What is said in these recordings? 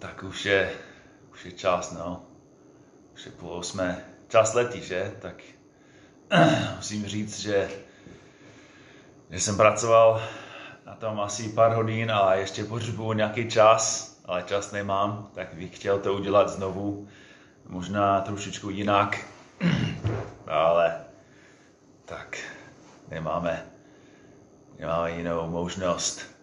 Tak už je, už je čas, no. Už je půl osmé. Čas letí, že? Tak musím říct, že, že jsem pracoval na tom asi pár hodin a ještě potřebuji nějaký čas, ale čas nemám, tak bych chtěl to udělat znovu, možná trošičku jinak, ale tak nemáme, nemáme jinou možnost.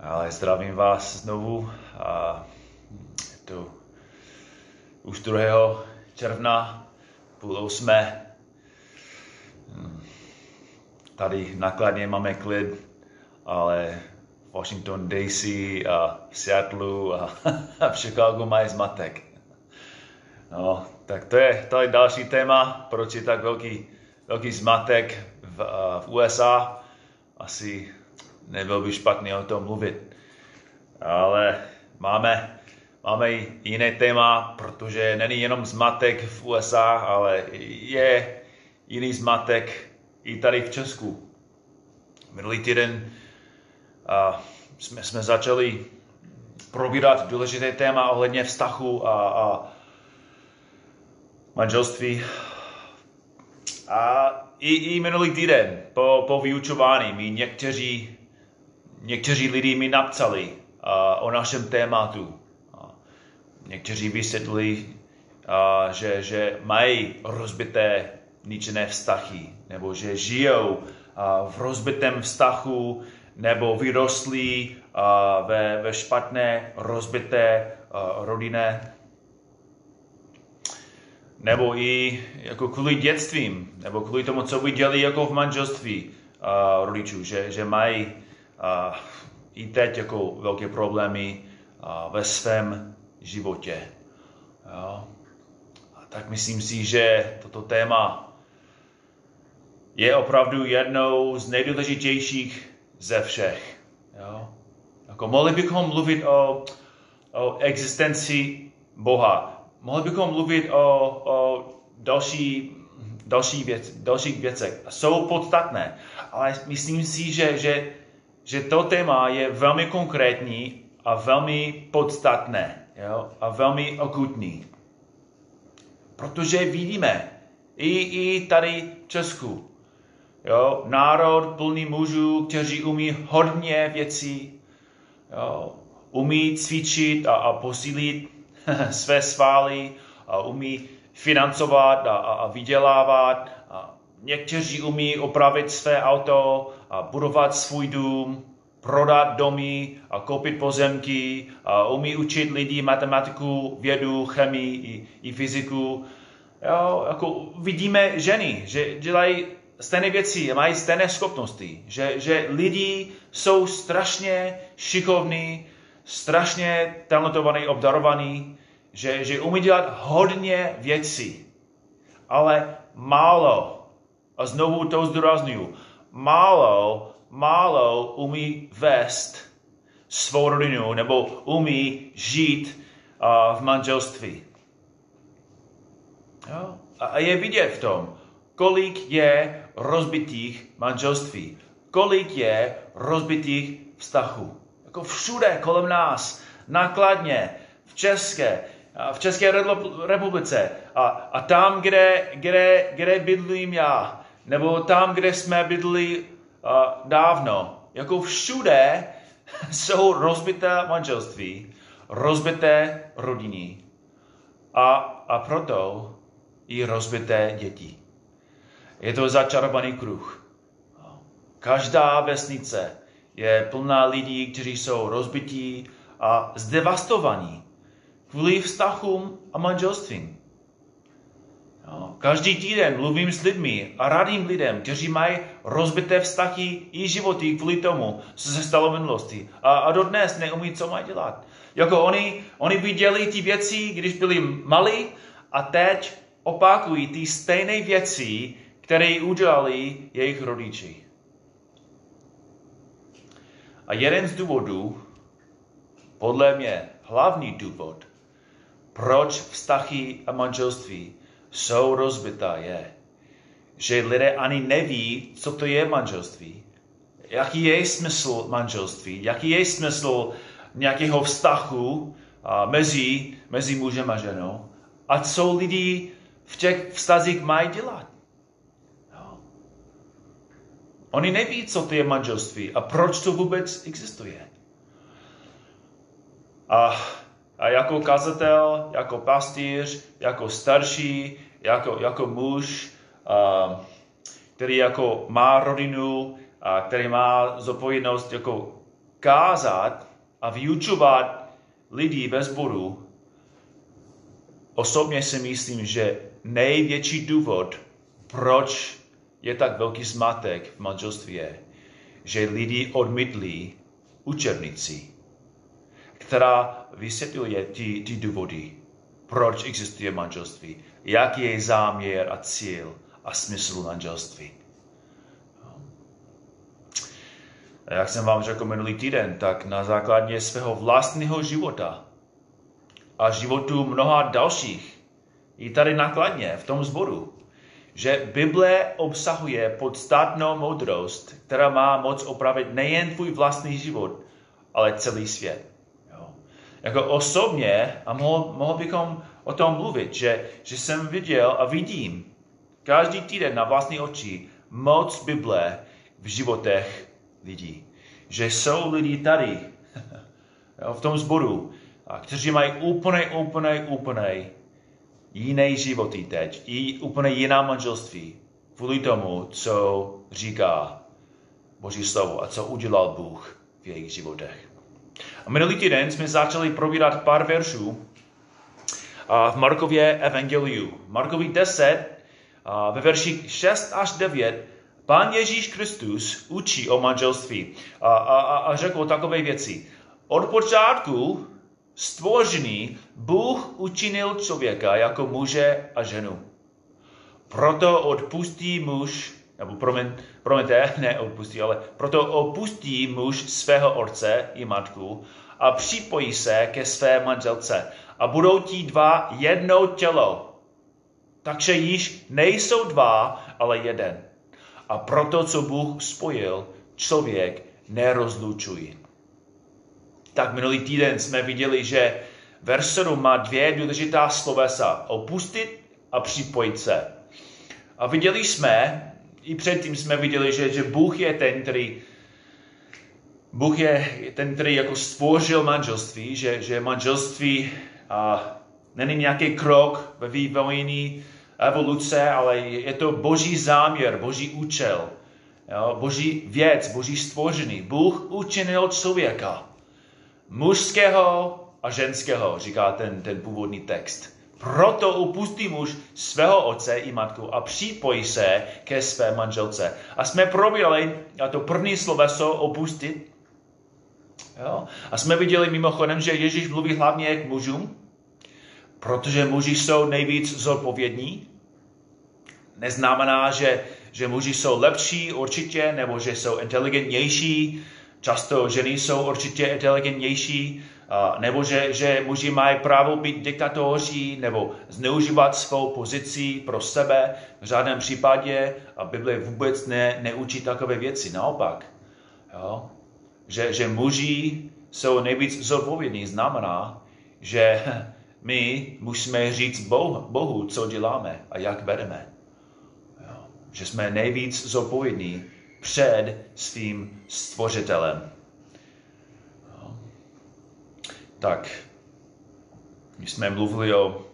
Ale zdravím vás znovu a je to už 2. června, půl osmé. Tady nakladně máme klid, ale Washington DC a Seattle a, a v Chicago mají zmatek. No, tak to je, to je další téma, proč je tak velký, velký zmatek v, v USA. Asi nebyl by špatný o tom mluvit. Ale máme, máme jiné téma, protože není jenom zmatek v USA, ale je jiný zmatek i tady v Česku. Minulý týden uh, jsme, jsme začali probírat důležité téma ohledně vztahu a, a manželství. A i, i minulý týden po, po vyučování mi někteří někteří lidi mi napsali uh, o našem tématu. Uh, někteří vysvětlili, uh, že, že mají rozbité ničené vztahy, nebo že žijou uh, v rozbitém vztahu, nebo vyrostli uh, ve, ve špatné, rozbité uh, rodině, nebo i jako kvůli dětstvím, nebo kvůli tomu, co viděli jako v manželství uh, rodičů, že, že mají i teď jako velké problémy ve svém životě. Jo? A tak myslím si, že toto téma je opravdu jednou z nejdůležitějších ze všech. Jo? Jako mohli bychom mluvit o, o existenci Boha. Mohli bychom mluvit o, o další, další věc, dalších věcech. Jsou podstatné, ale myslím si, že, že že to téma je velmi konkrétní a velmi podstatné jo? a velmi akutní. Protože vidíme, i, i tady v Česku, jo? národ plný mužů, kteří umí hodně věcí, jo? umí cvičit a, a posílit své svaly, a umí financovat a, a, a vydělávat. A někteří umí opravit své auto, budovat svůj dům, prodat domy a koupit pozemky, a umí učit lidi matematiku, vědu, chemii i, i fyziku. Jo, jako vidíme ženy, že dělají stejné věci, mají stejné schopnosti, že, že lidi jsou strašně šikovní, strašně talentovaní, obdarovaní, že, že umí dělat hodně věcí, ale málo, a znovu to zdůraznuju, málo, málo umí vést svou rodinu nebo umí žít v manželství. Jo? A je vidět v tom, kolik je rozbitých manželství, kolik je rozbitých vztahů. Jako všude kolem nás, nakladně, v České, v České republice a, a tam, kde, kde, kde bydlím já, nebo tam, kde jsme bydli uh, dávno. Jako všude jsou rozbité manželství, rozbité rodiny a, a proto i rozbité děti. Je to začarovaný kruh. Každá vesnice je plná lidí, kteří jsou rozbití a zdevastovaní kvůli vztahům a manželstvím. No, každý týden mluvím s lidmi a radím lidem, kteří mají rozbité vztahy i životy kvůli tomu, co se stalo v minulosti. A, a dodnes neumí, co mají dělat. Jako oni, oni viděli ty věci, když byli malí a teď opakují ty stejné věci, které udělali jejich rodiči. A jeden z důvodů, podle mě hlavní důvod, proč vztahy a manželství jsou rozbitá, je, že lidé ani neví, co to je manželství. Jaký je smysl manželství? Jaký je smysl nějakého vztahu mezi, mezi mužem a ženou. A co lidi v těch vztazích mají dělat? No. Oni neví, co to je manželství a proč to vůbec existuje. A jako kazatel, jako pastýř, jako starší, jako, jako muž, který jako má rodinu, a který má zodpovědnost jako kázat a vyučovat lidi ve sboru, osobně si myslím, že největší důvod, proč je tak velký zmatek v manželství, je, že lidi odmítli učebnici, která vysvětluje ty, ty důvody, proč existuje manželství, jaký je záměr a cíl a smysl manželství. A jak jsem vám řekl minulý týden, tak na základě svého vlastního života a životu mnoha dalších, i tady nakladně v tom zboru, že Bible obsahuje podstatnou moudrost, která má moc opravit nejen tvůj vlastní život, ale celý svět. Jako osobně, a mohl, mohl bychom o tom mluvit, že, že jsem viděl a vidím každý týden na vlastní oči moc Bible v životech lidí. Že jsou lidi tady, v tom zboru, kteří mají úplně, úplně, úplně jiné životy teď, i úplně jiná manželství, kvůli tomu, co říká Boží slovo a co udělal Bůh v jejich životech. A minulý týden jsme začali probírat pár veršů v Markově evangeliu. Markovi 10, ve verších 6 až 9, Pán Ježíš Kristus učí o manželství a, a, a řekl takové věci. Od počátku stvořený Bůh učinil člověka jako muže a ženu. Proto odpustí muž, nebo promiň, promiňte, ne odpustí, ale proto opustí muž svého otce i matku a připojí se ke své manželce a budou ti dva jedno tělo. Takže již nejsou dva, ale jeden. A proto, co Bůh spojil, člověk nerozlučuje. Tak minulý týden jsme viděli, že 7 má dvě důležitá slovesa. Opustit a připojit se. A viděli jsme, i předtím jsme viděli, že, že Bůh je ten, který Bůh je ten, který jako stvořil manželství, že, že manželství a, není nějaký krok ve vývojní evoluce, ale je to boží záměr, boží účel, jo, boží věc, boží stvoření. Bůh učinil člověka, mužského a ženského, říká ten, ten původní text. Proto upustí muž svého otce i matku a připojí se ke své manželce. A jsme probírali a to první sloveso opustit. Jo? A jsme viděli mimochodem, že Ježíš mluví hlavně k mužům, protože muži jsou nejvíc zodpovědní. Neznamená, že, že muži jsou lepší určitě, nebo že jsou inteligentnější. Často ženy jsou určitě inteligentnější, nebo že, že muži mají právo být diktatoři nebo zneužívat svou pozici pro sebe. V žádném případě Bible vůbec ne, neučí takové věci. Naopak, jo? Že, že muži jsou nejvíc zodpovědní, znamená, že my musíme říct Bohu, Bohu, co děláme a jak vedeme. Jo. Že jsme nejvíc zodpovědní před svým stvořitelem. Tak, my jsme mluvili o,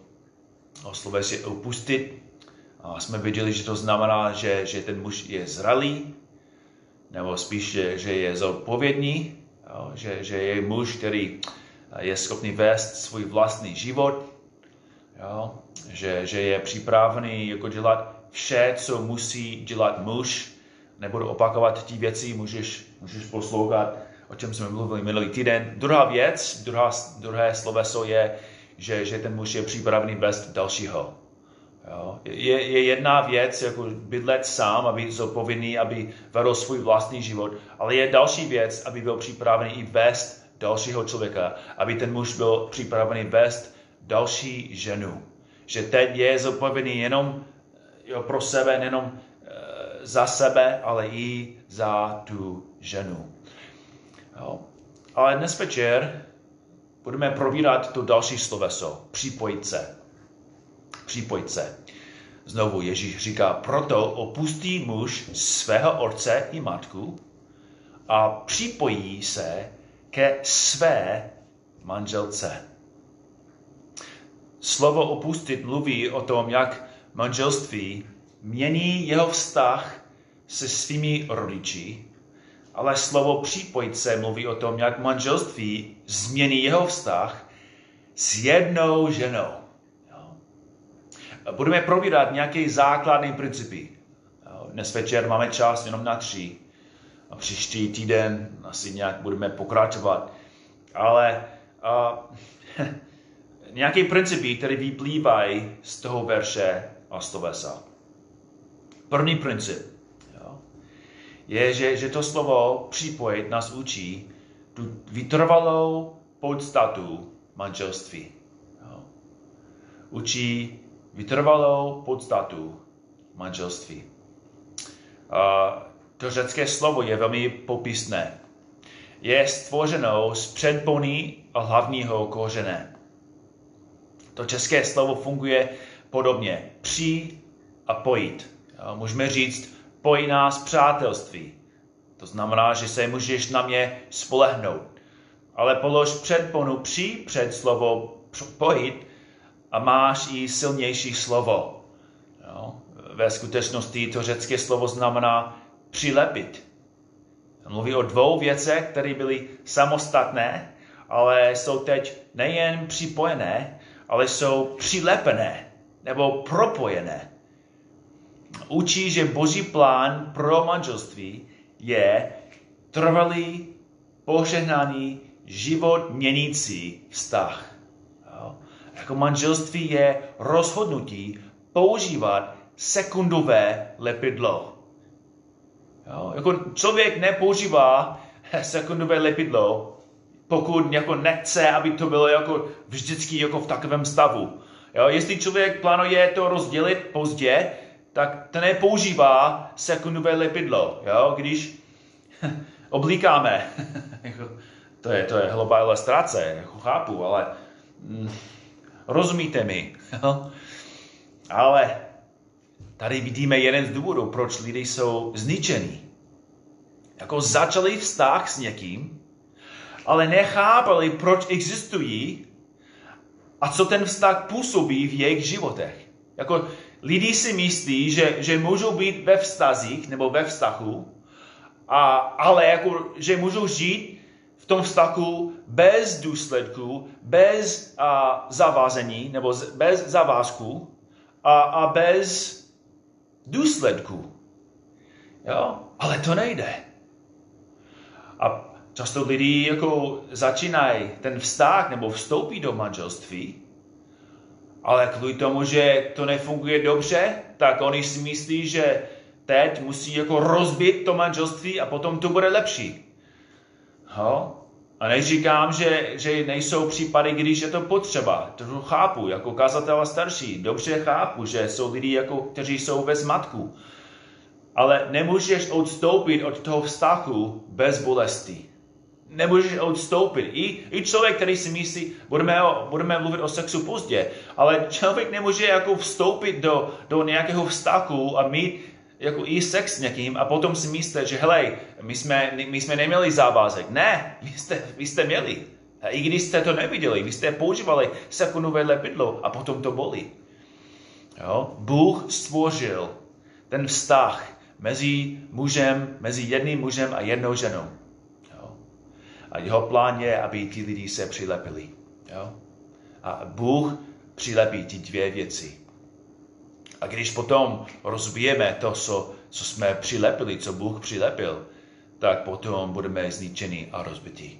o slovesi opustit a jsme viděli, že to znamená, že, že ten muž je zralý, nebo spíš, že, že je zodpovědný, že, že je muž, který je schopný vést svůj vlastní život, jo? Že, že je připravený jako dělat vše, co musí dělat muž. Nebudu opakovat ty věci, můžeš, můžeš poslouchat, o čem jsme mluvili minulý týden. Druhá věc, druhá, druhé sloveso je, že, že ten muž je připravený vést dalšího. Jo? Je, je jedna věc, jako bydlet sám, aby zodpovědný, aby vedl svůj vlastní život, ale je další věc, aby byl připravený i vést dalšího člověka, aby ten muž byl připravený vést další ženu. Že teď je zodpovědný jenom jo, pro sebe, nejenom uh, za sebe, ale i za tu ženu. Jo. Ale dnes večer budeme probírat to další sloveso, připojit se. Připojit se. Znovu Ježíš říká, proto opustí muž svého otce i matku a připojí se ke své manželce. Slovo opustit mluví o tom, jak manželství mění jeho vztah se svými rodiči, ale slovo připojit se mluví o tom, jak manželství změní jeho vztah s jednou ženou. Budeme probírat nějaké základní principy. Dnes večer máme čas jenom na tři. A příští týden asi nějak budeme pokračovat. Ale uh, nějaké principy, které vyplývají z toho verše a slovesa. První princip jo, je, že, že to slovo připojit nás učí tu vytrvalou podstatu manželství. Jo. Učí vytrvalou podstatu manželství. A to řecké slovo je velmi popisné. Je stvořeno z předpony a hlavního kořené. To české slovo funguje podobně. Při a pojít. Můžeme říct, pojí nás přátelství. To znamená, že se můžeš na mě spolehnout. Ale polož předponu při před slovo pojít a máš i silnější slovo. Jo? Ve skutečnosti to řecké slovo znamená přilepit. Mluví o dvou věcech, které byly samostatné, ale jsou teď nejen připojené, ale jsou přilepené nebo propojené. Učí, že boží plán pro manželství je trvalý, požehnaný, život měnící vztah. Jo? Jako manželství je rozhodnutí používat sekundové lepidlo. Jo? Jako člověk nepoužívá sekundové lepidlo, pokud jako nechce, aby to bylo jako vždycky jako v takovém stavu. Jo, jestli člověk plánuje to rozdělit pozdě, tak to nepoužívá sekundové lepidlo. Jo, když oblíkáme, jako, to je, to je hlubá ilustrace, jako chápu, ale mm, rozumíte mi. Jo? Ale tady vidíme jeden z důvodů, proč lidé jsou zničení. Jako začali vztah s někým, ale nechápali, proč existují a co ten vztah působí v jejich životech. Jako lidi si myslí, že, že můžou být ve vztazích nebo ve vztahu, a, ale jako, že můžou žít v tom vztahu bez důsledků, bez a, zavázení nebo z, bez zavázku a, a bez důsledků. Jo? Ale to nejde. A Často lidi jako začínají ten vztah nebo vstoupí do manželství, ale kvůli tomu, že to nefunguje dobře, tak oni si myslí, že teď musí jako rozbít to manželství a potom to bude lepší. Ho? A neříkám, že, že nejsou případy, když je to potřeba. To chápu, jako kazatel a starší. Dobře chápu, že jsou lidi, jako, kteří jsou ve zmatku. Ale nemůžeš odstoupit od toho vztahu bez bolesti nemůžeš odstoupit. I, I člověk, který si myslí, budeme, budeme mluvit o sexu pozdě, ale člověk nemůže jako vstoupit do, do nějakého vztahu a mít jako i sex s někým a potom si myslí, že hele, my jsme, my jsme neměli závazek. Ne, vy jste, vy jste měli. A i když jste to neviděli, vy jste používali sekundové lepidlo a potom to bolí. Jo? Bůh stvořil ten vztah mezi mužem, mezi jedným mužem a jednou ženou. A jeho plán je, aby ti lidi se přilepili. Jo? A Bůh přilepí ty dvě věci. A když potom rozbijeme to, co, co jsme přilepili, co Bůh přilepil, tak potom budeme zničeni a rozbití.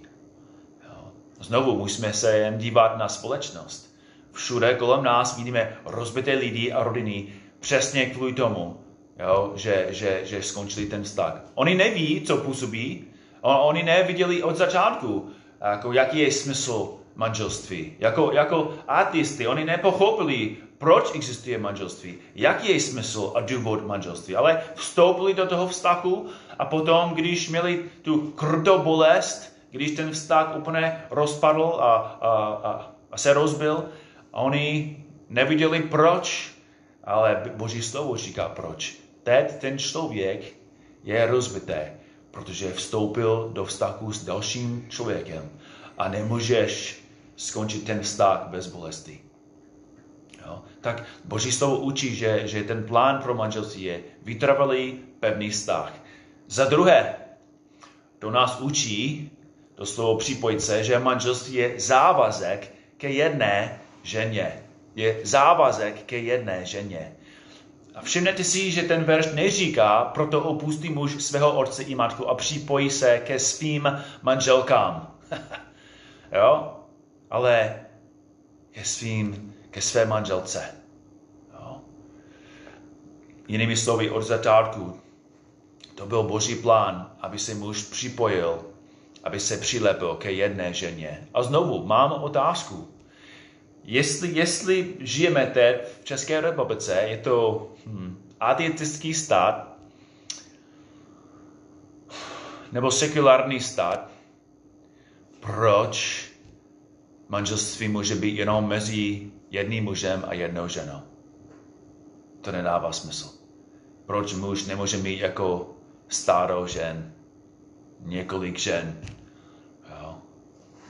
Jo? Znovu musíme se jen dívat na společnost. Všude kolem nás vidíme rozbité lidi a rodiny přesně kvůli tomu, jo? Že, že, že skončili ten vztah. Oni neví, co působí, Oni neviděli od začátku, jako jaký je smysl manželství. Jako, jako ateisty, oni nepochopili, proč existuje manželství, jaký je smysl a důvod manželství. Ale vstoupili do toho vztahu a potom, když měli tu krdo bolest, když ten vztah úplně rozpadl a, a, a, a se rozbil, oni neviděli proč, ale Boží slovo říká proč. Teď ten člověk je rozbité, protože vstoupil do vztahu s dalším člověkem a nemůžeš skončit ten vztah bez bolesti. Jo? Tak Boží slovo učí, že, že ten plán pro manželství je vytrvalý, pevný vztah. Za druhé, to nás učí, to slovo připojit se, že manželství je závazek ke jedné ženě. Je závazek ke jedné ženě. A všimnete si, že ten verš neříká, proto opustí muž svého otce i matku a připojí se ke svým manželkám. jo? Ale ke svým, ke své manželce. Jo? Jinými slovy, od začátku to byl boží plán, aby se muž připojil, aby se přilepil ke jedné ženě. A znovu, mám otázku. Jestli, jestli žijeme teď v České republice, je to hm, ateistický stát, nebo sekulární stát, proč manželství může být jenom mezi jedným mužem a jednou ženou? To nedává smysl. Proč muž nemůže mít jako starou žen, několik žen? Jo.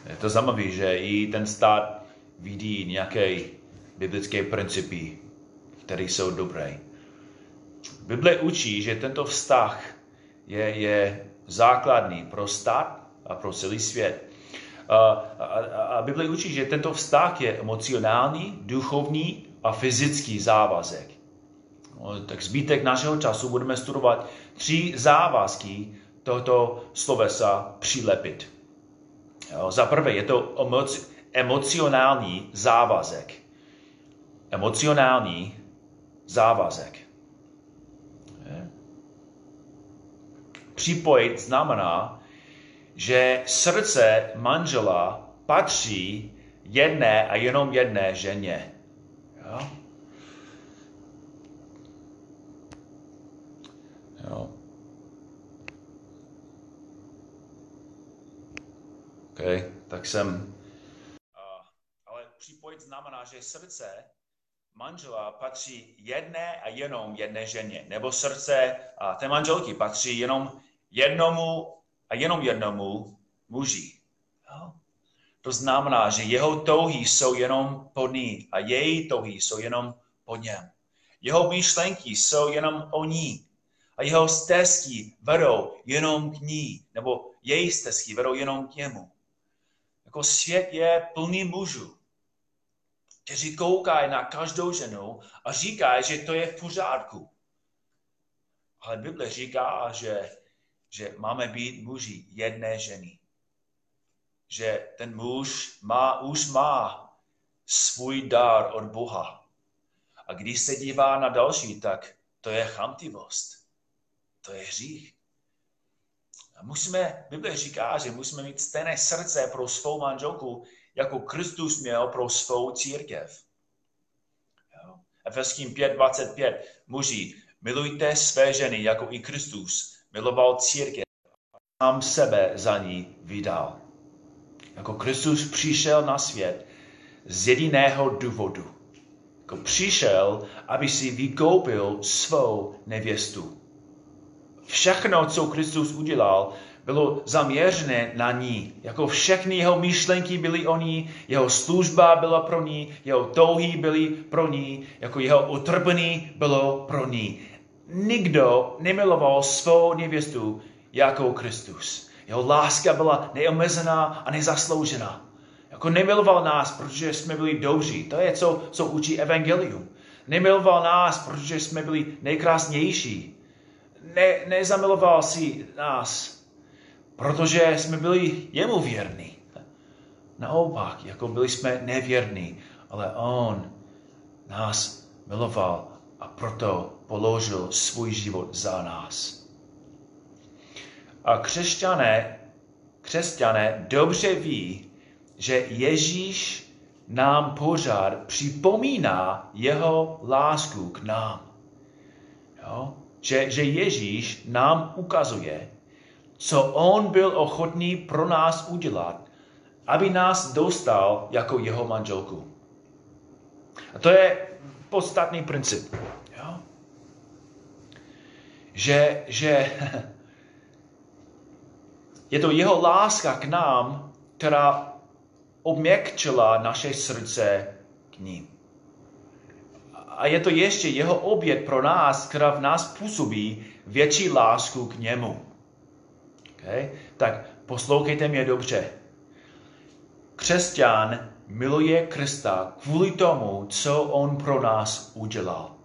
Je to zajímavé, že i ten stát vidí nějaké biblické principy, které jsou dobré. Bible učí, že tento vztah je, je základný pro stát a pro celý svět. A, a, a Bible učí, že tento vztah je emocionální, duchovní a fyzický závazek. No, tak zbytek našeho času budeme studovat tři závazky tohoto slovesa přilepit. Jo, za prvé je to emoci, emocionální závazek. Emocionální závazek. Připojit znamená, že srdce manžela patří jedné a jenom jedné ženě. Jo? Jo. OK, tak jsem že srdce manžela patří jedné a jenom jedné ženě. Nebo srdce a té manželky patří jenom jednomu a jenom jednomu muži. Jo? To znamená, že jeho touhy jsou jenom po ní a její touhy jsou jenom po něm. Jeho myšlenky jsou jenom o ní. A jeho stezky vedou jenom k ní. Nebo její stezky vedou jenom k němu. Jako svět je plný mužů kteří koukají na každou ženu a říkají, že to je v pořádku. Ale Bible říká, že, že máme být muži jedné ženy. Že ten muž má, už má svůj dar od Boha. A když se dívá na další, tak to je chamtivost. To je hřích. A musíme, Bible říká, že musíme mít stejné srdce pro svou manželku, jako Kristus měl pro svou církev. Efeským 5.25. Muži, milujte své ženy, jako i Kristus miloval církev a sám sebe za ní vydal. Jako Kristus přišel na svět z jediného důvodu. Jako přišel, aby si vykoupil svou nevěstu. Všechno, co Kristus udělal, bylo zaměřené na ní. Jako všechny jeho myšlenky byly o ní, jeho služba byla pro ní, jeho touhy byly pro ní, jako jeho utrpení bylo pro ní. Nikdo nemiloval svou nevěstu jako Kristus. Jeho láska byla neomezená a nezasloužená. Jako nemiloval nás, protože jsme byli dobří. To je, co, co učí Evangelium. Nemiloval nás, protože jsme byli nejkrásnější. Ne, nezamiloval si nás, protože jsme byli jemu věrní. Naopak, jako byli jsme nevěrní, ale on nás miloval a proto položil svůj život za nás. A křesťané, křesťané dobře ví, že Ježíš nám pořád připomíná jeho lásku k nám. Jo? Že, že Ježíš nám ukazuje, co on byl ochotný pro nás udělat, aby nás dostal jako jeho manželku. A to je podstatný princip. Jo? Že, že je to jeho láska k nám, která obměkčila naše srdce k ním. A je to ještě jeho oběd pro nás, která v nás působí větší lásku k němu. Okay? Tak poslouchejte mě dobře. Křesťan miluje Krista kvůli tomu, co on pro nás udělal.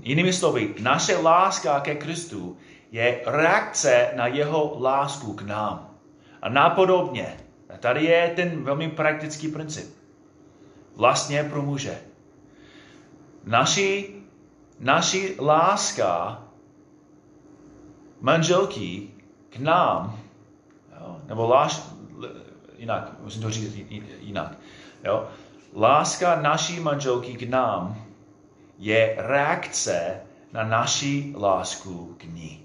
Jinými slovy, naše láska ke Kristu je reakce na jeho lásku k nám. A napodobně. Tady je ten velmi praktický princip. Vlastně pro muže. Naši, naši láska manželky k nám, jo, nebo láš, jinak, musím to říct jinak. Jo? Láska naší manželky k nám je reakce na naši lásku k ní.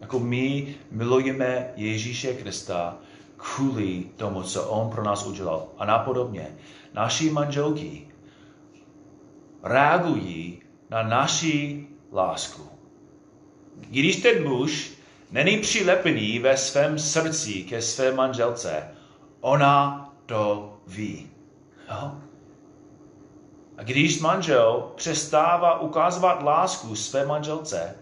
Jako my milujeme Ježíše Krista kvůli tomu, co On pro nás udělal. A napodobně. Naši manželky reagují na naši lásku. Když ten muž není přilepený ve svém srdci ke své manželce, ona to ví. Jo? A když manžel přestává ukazovat lásku své manželce,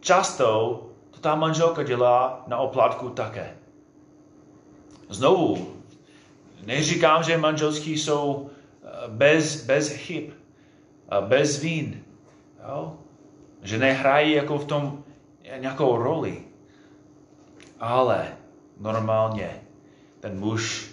často to ta manželka dělá na oplatku také. Znovu, neříkám, že manželský jsou eh, bez, bez chyb, bez vín. Jo? Že nehrají jako v tom nějakou roli. Ale normálně ten muž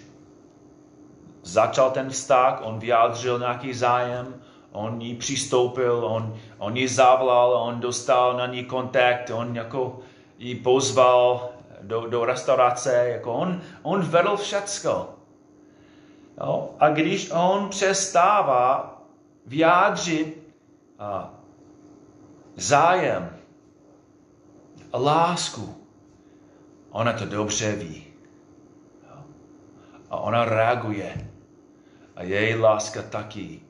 začal ten vztah, on vyjádřil nějaký zájem, on jí přistoupil, on, on ji zavolal, on dostal na ní kontakt, on jako ji pozval do, do restaurace, jako on, on vedl všecko. No, a když on přestává vyjádřit a, zájem a lásku, ona to dobře ví. A ona reaguje. A její láska taky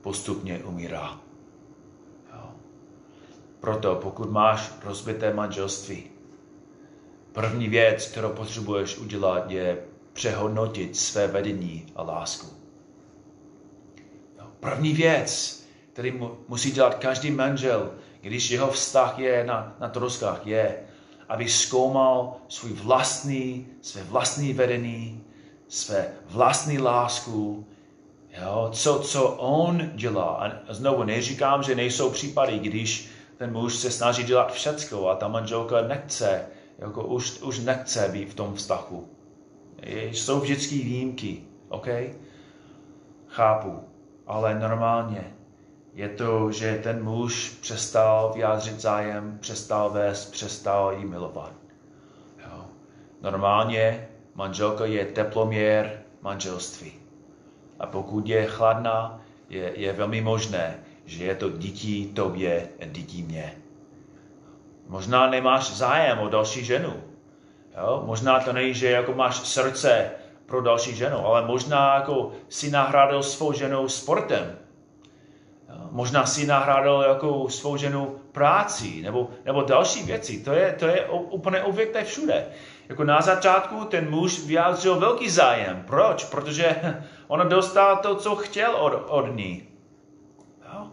postupně umírá. Proto pokud máš rozbité manželství, první věc, kterou potřebuješ udělat, je přehodnotit své vedení a lásku. První věc, který musí dělat každý manžel, když jeho vztah je na, na troskách, je, aby zkoumal svůj vlastní, své vlastní vedení, své vlastní lásku, jo, co, co on dělá. A znovu neříkám, že nejsou případy, když ten muž se snaží dělat všecko a ta manželka nechce, jako už, už nechce být v tom vztahu. Jsou vždycky výjimky, OK? Chápu, ale normálně je to, že ten muž přestal vyjádřit zájem, přestal vést, přestal jí milovat. Jo. Normálně manželka je teploměr manželství. A pokud je chladná, je, je velmi možné, že je to dítí tobě dítí mě. Možná nemáš zájem o další ženu. Jo? Možná to není, že jako máš srdce pro další ženu, ale možná jako si nahradil svou ženou sportem možná si nahrádal jako svou ženu práci nebo, nebo další věci. To je, to je úplně obvykle všude. Jako na začátku ten muž vyjádřil velký zájem. Proč? Protože ona dostal to, co chtěl od, od ní. Jo?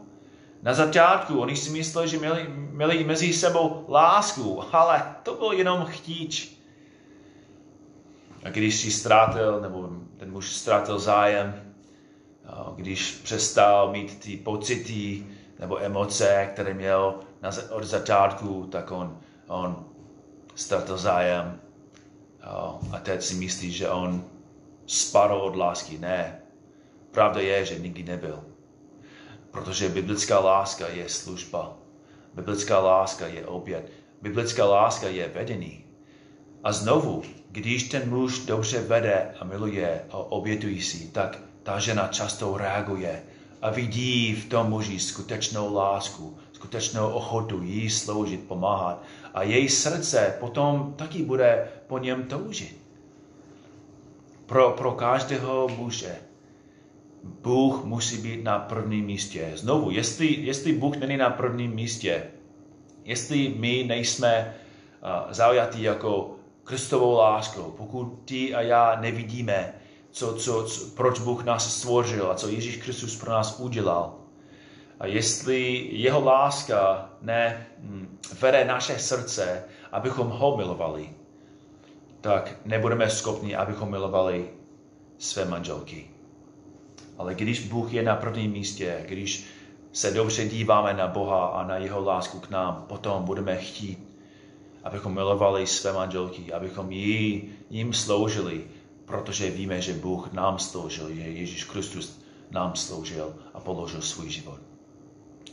Na začátku oni si mysleli, že měli, měli mezi sebou lásku, ale to byl jenom chtíč. A když si ztrátil, nebo ten muž ztrátil zájem, když přestal mít ty pocity nebo emoce, které měl na, od začátku, tak on, on ztratil zájem. A teď si myslí, že on spadl od lásky. Ne. Pravda je, že nikdy nebyl. Protože biblická láska je služba. Biblická láska je oběd. Biblická láska je vedení. A znovu, když ten muž dobře vede a miluje a obětují si, tak ta žena často reaguje a vidí v tom muži skutečnou lásku, skutečnou ochotu jí sloužit, pomáhat. A její srdce potom taky bude po něm toužit. Pro, pro každého muže Bůh musí být na prvním místě. Znovu, jestli, jestli Bůh není na prvním místě, jestli my nejsme uh, zaujatí jako Kristovou láskou, pokud ty a já nevidíme, co, co, co, proč Bůh nás stvořil a co Ježíš Kristus pro nás udělal, a jestli jeho láska ne hm, vede naše srdce, abychom ho milovali, tak nebudeme schopni, abychom milovali své manželky. Ale když Bůh je na prvním místě, když se dobře díváme na Boha a na jeho lásku k nám, potom budeme chtít, abychom milovali své manželky, abychom jí, jim sloužili, protože víme, že Bůh nám sloužil, že Ježíš Kristus nám sloužil a položil svůj život.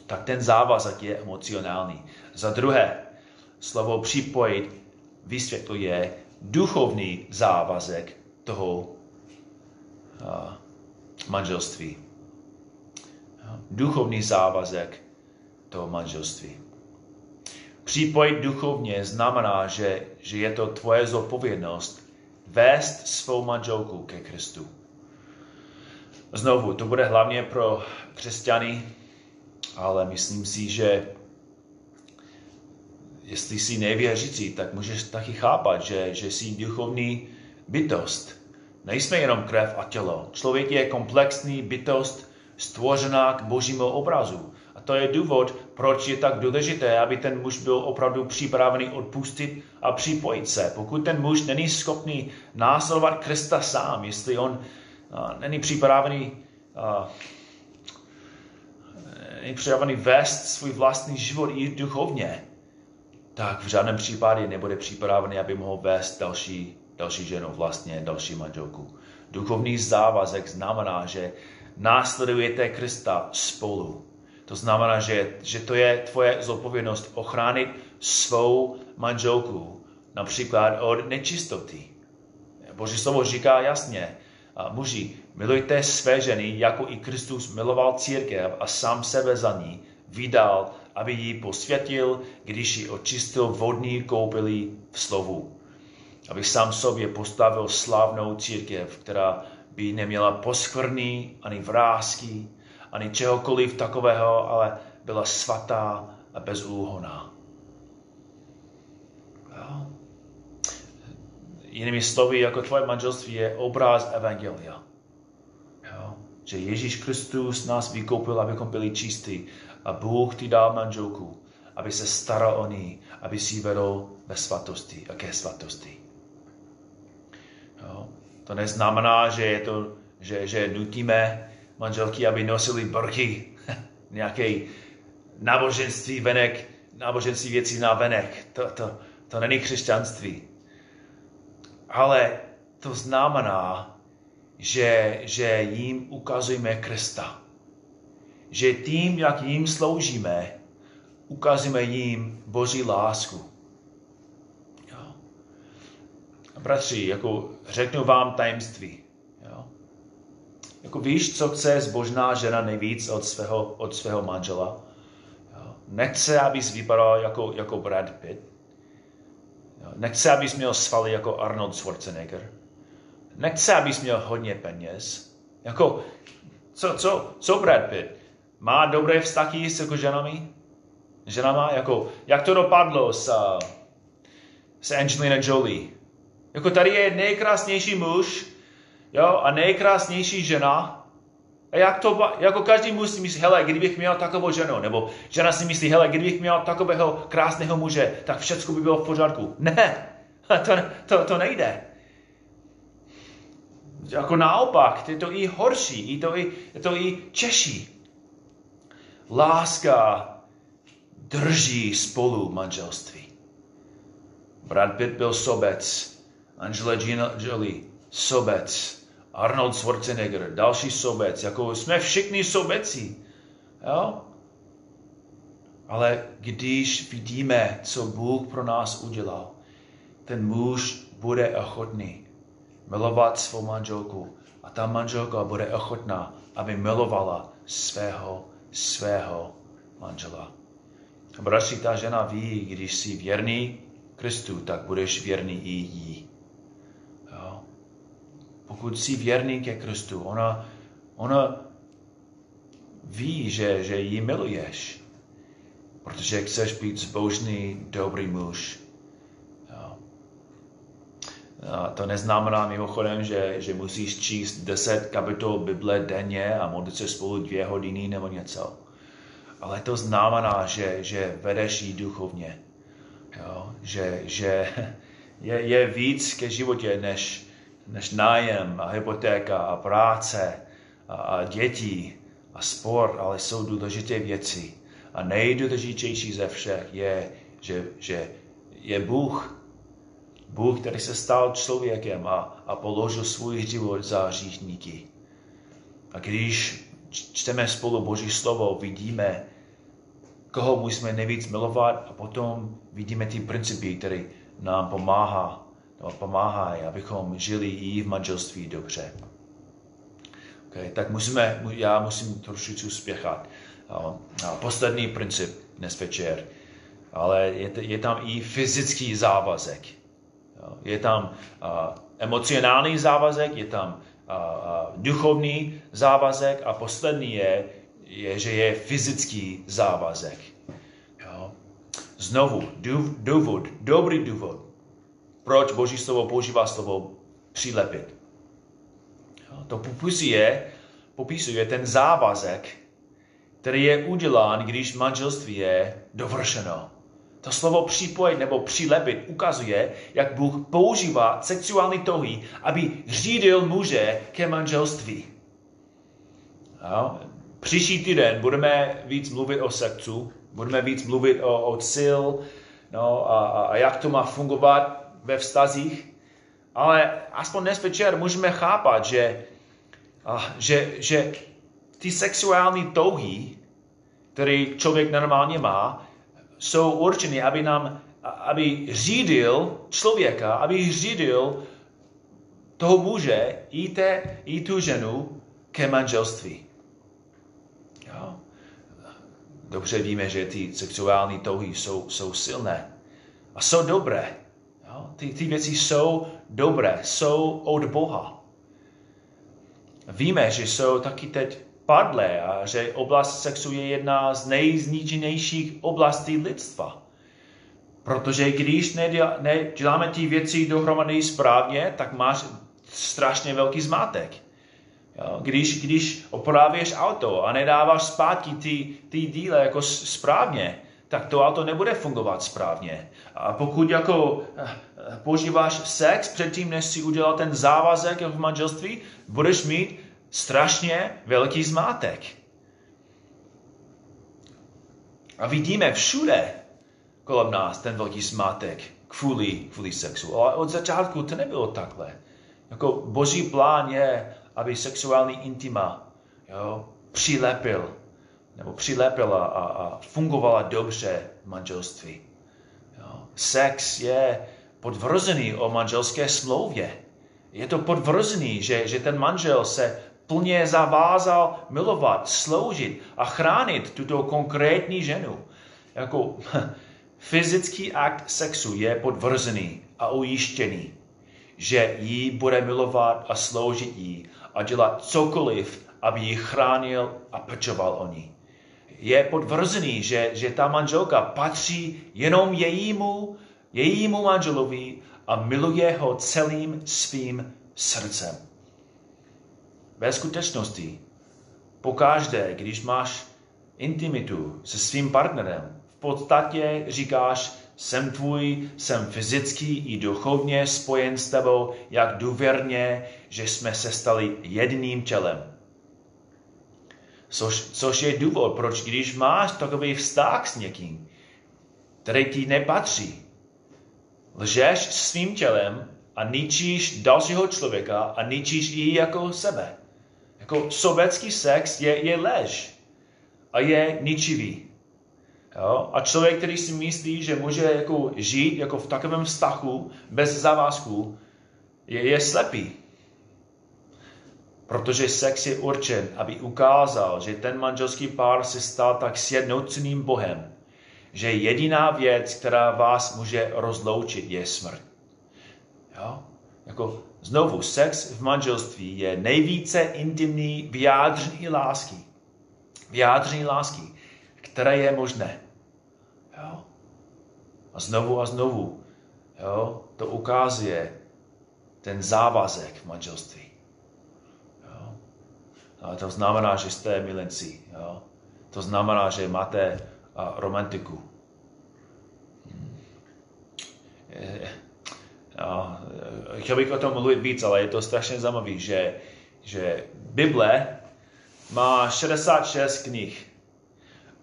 Tak ten závazek je emocionální. Za druhé, slovo připojit vysvětluje duchovní závazek toho manželství. Duchovní závazek toho manželství. Připojit duchovně znamená, že, že je to tvoje zodpovědnost vést svou manželku ke Kristu. Znovu, to bude hlavně pro křesťany, ale myslím si, že jestli jsi nevěřící, tak můžeš taky chápat, že, že jsi duchovní bytost. Nejsme jenom krev a tělo. Člověk je komplexní bytost stvořená k božímu obrazu. A to je důvod, proč je tak důležité, aby ten muž byl opravdu připravený odpustit a připojit se. Pokud ten muž není schopný následovat Krista sám, jestli on není připravený není připravený vést svůj vlastní život i duchovně, tak v žádném případě nebude připravený, aby mohl vést další, další ženu, vlastně další manželku. Duchovní závazek znamená, že následujete Krista spolu. To znamená, že, že to je tvoje zodpovědnost ochránit svou manželku, například od nečistoty. Boží slovo říká jasně, muži, milujte své ženy, jako i Kristus miloval církev a sám sebe za ní vydal, aby ji posvětil, když ji očistil vodní koupelí v slovu. Aby sám sobě postavil slavnou církev, která by neměla poskvrný ani vrázky, ani čehokoliv takového, ale byla svatá a bezúhoná. Jinými slovy, jako tvoje manželství je obraz Evangelia. Jo? Že Ježíš Kristus nás vykoupil, abychom byli čistí. A Bůh ti dal manželku, aby se staral o ní, aby si vedl ve svatosti a ke svatosti. Jo? To neznamená, že, je to, že, že nutíme manželky, aby nosili brky, nějaké náboženství venek, náboženství věcí na venek. To, to, to není křesťanství. Ale to znamená, že, že jim ukazujeme Krista. Že tím, jak jim sloužíme, ukazujeme jim Boží lásku. Jo. Bratři, jako řeknu vám tajemství. Jako víš, co chce zbožná žena nejvíc od svého, od svého manžela? Nechce, abys vypadal jako, jako Brad Pitt. Nechce, abys měl svaly jako Arnold Schwarzenegger. Nechce, abys měl hodně peněz. Jako, co, co, co Brad Pitt? Má dobré vztahy s jako ženami? Ženama? Jako, jak to dopadlo s, s Angelina Jolie? Jako tady je nejkrásnější muž jo, a nejkrásnější žena. A jak to, jako každý muž si myslí, hele, kdybych měl takovou ženu, nebo žena si myslí, hele, kdybych měl takového krásného muže, tak všechno by bylo v pořádku. Ne, to, to, to nejde. Jako naopak, je to i horší, je to i, je to i češí. Láska drží spolu manželství. Brad Pitt byl sobec, Angela Jolie sobec, Arnold Schwarzenegger, další sobec, jako jsme všichni sobeci. Jo? Ale když vidíme, co Bůh pro nás udělal, ten muž bude ochotný milovat svou manželku a ta manželka bude ochotná, aby milovala svého, svého manžela. Bratři, ta žena ví, když jsi věrný Kristu, tak budeš věrný i jí. Pokud jsi věrný ke Kristu, ona, ona ví, že, že ji miluješ, protože chceš být zbožný, dobrý muž. A to neznamená mimochodem, že, že musíš číst deset kapitol Bible denně a modlit se spolu dvě hodiny nebo něco. Ale to znamená, že, že vedeš ji duchovně. Jo? Že, že je, je víc ke životě než, než nájem a hypotéka a práce a, a děti a sport, ale jsou důležité věci. A nejdůležitější ze všech je, že, že je Bůh. Bůh, který se stal člověkem a, a položil svůj život za hříšníky. A když čteme spolu Boží slovo, vidíme, koho musíme nejvíc milovat a potom vidíme ty principy, které nám pomáhá, pomáhají, abychom žili i v manželství dobře. Okay, tak musíme, já musím trošičku spěchat. Poslední princip dnes večer, ale je, je tam i fyzický závazek. Je tam emocionální závazek, je tam duchovní závazek a poslední je, je, že je fyzický závazek. Znovu, důvod, dobrý důvod, proč Boží slovo používá slovo přilepit. To popisuje, popisuje ten závazek, který je udělán, když manželství je dovršeno. To slovo připojit nebo přilepit ukazuje, jak Bůh používá sexuální touhy, aby řídil muže ke manželství. Příští týden budeme víc mluvit o sexu, budeme víc mluvit o, o sil no, a, a jak to má fungovat ve vztazích. Ale aspoň dnes večer můžeme chápat, že že, že ty sexuální touhy, které člověk normálně má, jsou určeny, aby nám, aby řídil člověka, aby řídil toho muže i, te, i tu ženu ke manželství. Jo? Dobře víme, že ty sexuální touhy jsou, jsou silné a jsou dobré. Ty, ty věci jsou dobré, jsou od Boha. Víme, že jsou taky teď padlé a že oblast sexu je jedna z nejzničenějších oblastí lidstva. Protože když neděláme ty věci dohromady správně, tak máš strašně velký zmátek. Když, když opravíš auto a nedáváš zpátky ty, ty díle jako správně, tak to auto nebude fungovat správně. A pokud jako eh, používáš sex předtím, než si udělal ten závazek v manželství, budeš mít strašně velký zmátek. A vidíme všude kolem nás ten velký zmátek kvůli, kvůli sexu. Ale od začátku to nebylo takhle. Jako boží plán je, aby sexuální intima jo, přilepil nebo přilepila a, a fungovala dobře v manželství. Jo. Sex je podvrzený o manželské smlouvě. Je to podvrzený, že, že ten manžel se plně zavázal milovat, sloužit a chránit tuto konkrétní ženu. Jako fyzický akt sexu je podvrzený a ujištěný, že jí bude milovat a sloužit jí a dělat cokoliv, aby ji chránil a pečoval o ní. Je podvrzený, že, že ta manželka patří jenom jejímu, jejímu manželovi a miluje ho celým svým srdcem. Ve skutečnosti, pokaždé, když máš intimitu se svým partnerem, v podstatě říkáš, jsem tvůj, jsem fyzicky i duchovně spojen s tebou, jak důvěrně, že jsme se stali jedným tělem. Což, což je důvod, proč když máš takový vztah s někým, který ti nepatří, lžeš svým tělem a ničíš dalšího člověka a ničíš i jako sebe. Jako sobecký sex je, je lež a je ničivý. Jo? A člověk, který si myslí, že může jako žít jako v takovém vztahu bez závazku, je, je slepý. Protože sex je určen, aby ukázal, že ten manželský pár se stal tak sjednoceným Bohem, že jediná věc, která vás může rozloučit, je smrt. Jo? Jako znovu, sex v manželství je nejvíce intimní vyjádření lásky. Vyjádření lásky, které je možné. Jo? A znovu a znovu jo? to ukazuje ten závazek v manželství. To znamená, že jste milenci. Jo? To znamená, že máte romantiku. Hmm. A, chtěl bych o tom mluvit víc, ale je to strašně zajímavé, že, že Bible má 66 knih.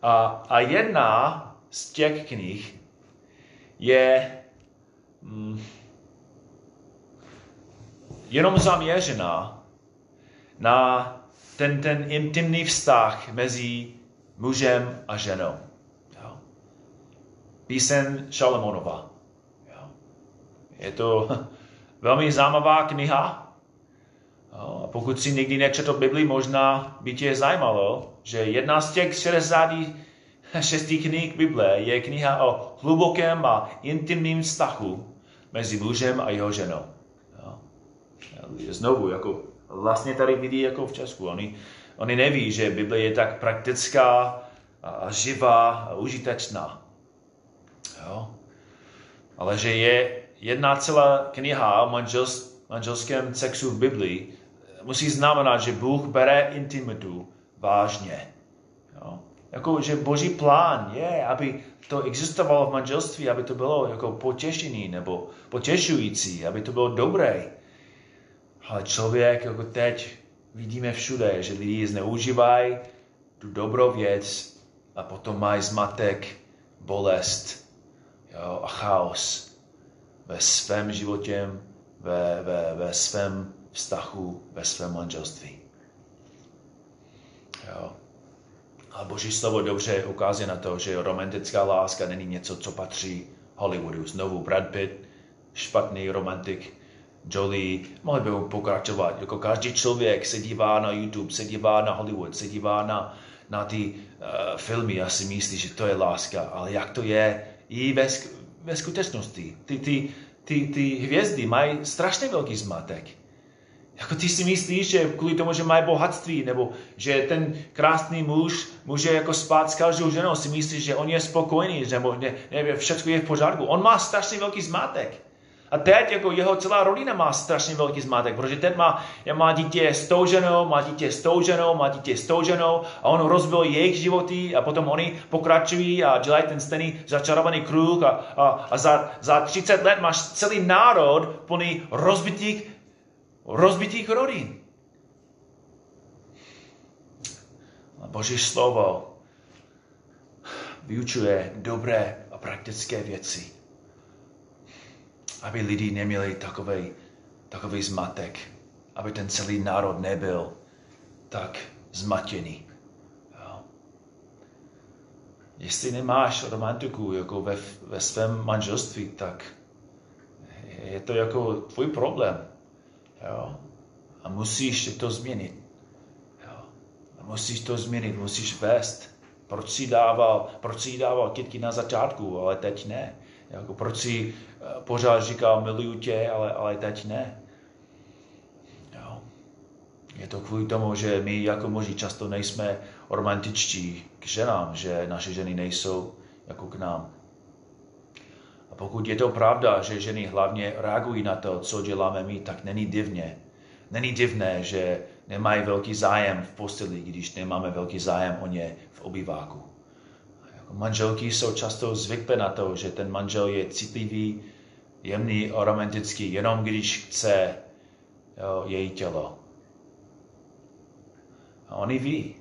A, a jedna z těch knih je mm, jenom zaměřená na ten, ten intimní vztah mezi mužem a ženou. Jo? Písen Šalamonova. Jo? Je to velmi zajímavá kniha. A pokud si nikdy nečetl Bibli, možná by tě zajímalo, že jedna z těch 66 knih Bible je kniha o hlubokém a intimním vztahu mezi mužem a jeho ženou. Jo? Znovu, jako vlastně tady vidí jako v Česku. Oni, oni neví, že Bible je tak praktická a živá a užitečná. Jo? Ale že je jedna celá kniha o manželském sexu v Biblii, musí znamenat, že Bůh bere intimitu vážně. Jo? Jako, že boží plán je, aby to existovalo v manželství, aby to bylo jako potěšení nebo potěšující, aby to bylo dobré. Ale člověk, jako teď vidíme všude, že lidi zneužívají tu dobrou věc a potom mají zmatek, bolest jo, a chaos ve svém životě, ve, ve, ve svém vztahu, ve svém manželství. Jo. A Boží slovo dobře ukazuje na to, že romantická láska není něco, co patří Hollywoodu. Znovu Brad Pitt, špatný romantik, Jolie, mohli bychom pokračovat. Jako každý člověk se dívá na YouTube, se dívá na Hollywood, se dívá na, na ty uh, filmy a si myslí, že to je láska. Ale jak to je i ve, ve skutečnosti? Ty, ty, ty, ty hvězdy mají strašně velký zmatek. Jako ty si myslíš, že kvůli tomu, že mají bohatství, nebo že ten krásný muž může jako spát s každou ženou, si myslíš, že on je spokojený, nebo ne, ne, všechno je v pořádku. On má strašně velký zmatek. A teď jako jeho celá rodina má strašně velký zmatek, protože ten má, má dítě s tou ženou, má dítě s tou ženou, má dítě s tou ženou a on rozbil jejich životy a potom oni pokračují a dělají ten stejný začarovaný kruh a, a, a za, za 30 let máš celý národ plný rozbitých, rozbitých rodin. Boží slovo vyučuje dobré a praktické věci aby lidi neměli takový, takový zmatek, aby ten celý národ nebyl tak zmatěný. Jestli nemáš romantiku jako ve, ve svém manželství, tak je to jako tvůj problém. Jo. A musíš to změnit. Jo. A musíš to změnit, musíš vést. Proč si dával, proč si dával kytky na začátku, ale teď ne? Jako proč si pořád říká miluju tě, ale, ale teď ne. Jo. Je to kvůli tomu, že my jako muži často nejsme romantičtí k ženám, že naše ženy nejsou jako k nám. A pokud je to pravda, že ženy hlavně reagují na to, co děláme my, tak není divně. Není divné, že nemají velký zájem v posteli, když nemáme velký zájem o ně v obyváku. Manželky jsou často zvyklé na to, že ten manžel je citlivý, jemný a romantický, jenom když chce jo, její tělo. A oni ví.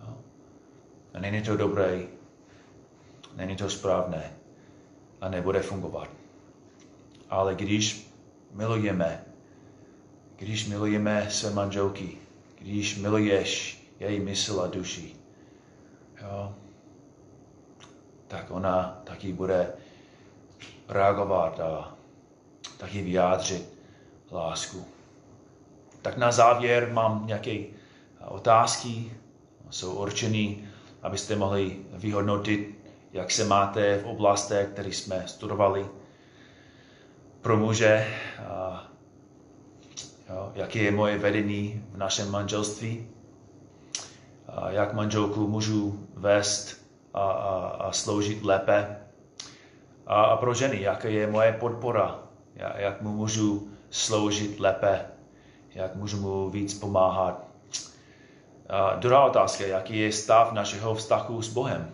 Jo. A není to dobré, není to správné a nebude fungovat. Ale když milujeme, když milujeme své manželky, když miluješ její mysl a duši, jo, tak ona taky bude reagovat a taky vyjádřit lásku. Tak na závěr mám nějaké otázky, jsou určené, abyste mohli vyhodnotit, jak se máte v oblastech, které jsme studovali. Pro muže, a, jo, jaké je moje vedení v našem manželství, a jak manželku můžu vést a, a, a sloužit lépe. A, a pro ženy, jaká je moje podpora, jak mu můžu sloužit lépe, jak můžu mu víc pomáhat. A druhá otázka, jaký je stav našeho vztahu s Bohem?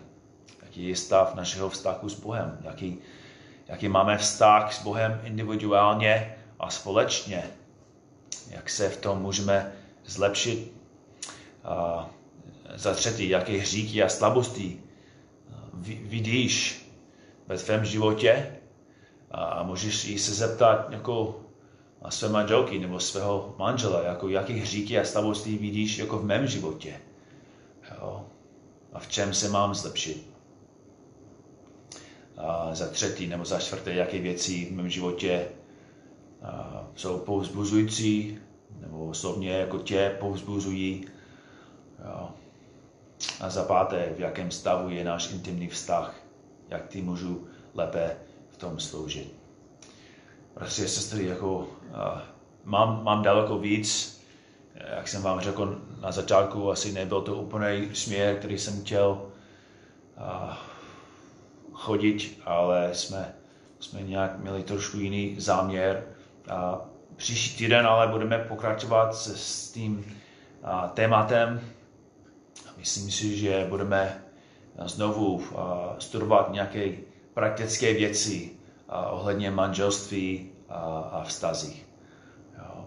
Jaký je stav našeho vztahu s Bohem? Jaký, jaký máme vztah s Bohem individuálně a společně? Jak se v tom můžeme zlepšit? A za třetí, jaké hříky a slabosti vidíš ve tvém životě a můžeš jí se zeptat jako a své manželky nebo svého manžela, jako jaký hříky a slabosti vidíš jako v mém životě. Jo? A v čem se mám zlepšit. A za třetí nebo za čtvrté, jaké věci v mém životě a jsou povzbuzující, nebo osobně jako tě povzbuzují. Jo? A za páté, v jakém stavu je náš intimní vztah, jak ty můžu lépe tom sloužit. A sestry, jako, uh, mám, mám daleko víc, jak jsem vám řekl na začátku, asi nebyl to úplný směr, který jsem chtěl uh, chodit, ale jsme, jsme nějak měli trošku jiný záměr. A příští týden ale budeme pokračovat s, s tím uh, tématem. Myslím si, že budeme znovu uh, studovat nějaké praktické věci, a ohledně manželství a, a vztazích. Jo.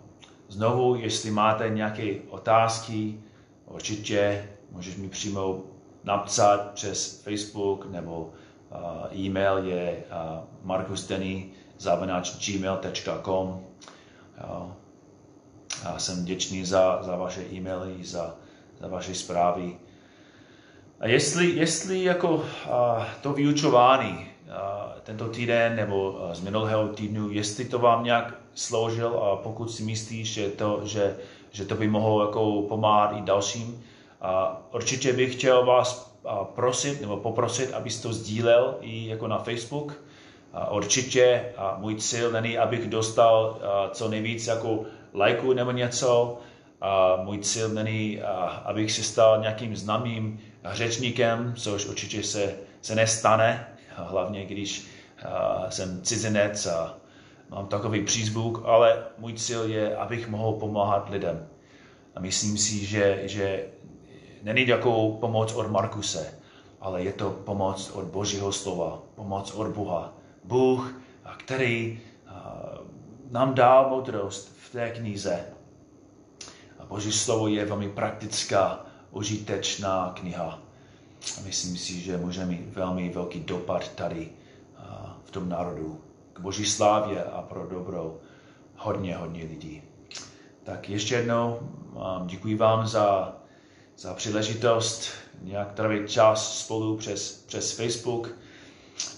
Znovu, jestli máte nějaké otázky, určitě můžeš mi přímo napsat přes Facebook nebo uh, e-mail je uh, markusteny gmail.com Já jsem vděčný za, za vaše e-maily, za, za vaše zprávy. A jestli, jestli jako uh, to vyučování tento týden nebo z minulého týdnu, jestli to vám nějak sloužil a pokud si myslíš, že to, že, že to by mohlo jako pomáhat i dalším, a určitě bych chtěl vás prosit nebo poprosit, abyste to sdílel i jako na Facebook. A určitě a můj cíl není, abych dostal co nejvíc jako lajků nebo něco. A můj cíl není, abych se stal nějakým známým řečníkem, což určitě se, se nestane hlavně když jsem cizinec a mám takový přízvuk, ale můj cíl je, abych mohl pomáhat lidem. A myslím si, že, že není jako pomoc od Markuse, ale je to pomoc od Božího slova, pomoc od Boha. Bůh, který nám dal moudrost v té knize. A Boží slovo je velmi praktická, užitečná kniha. Myslím si, že může mít velmi velký dopad tady v tom národu k boží slávě a pro dobro hodně, hodně lidí. Tak ještě jednou děkuji vám za, za příležitost nějak trávit čas spolu přes, přes Facebook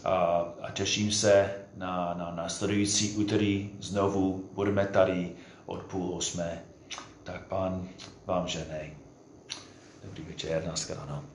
a, a těším se na, na následující úterý. Znovu budeme tady od půl osmé. Tak pán vám ženej. Dobrý večer, nashledanou.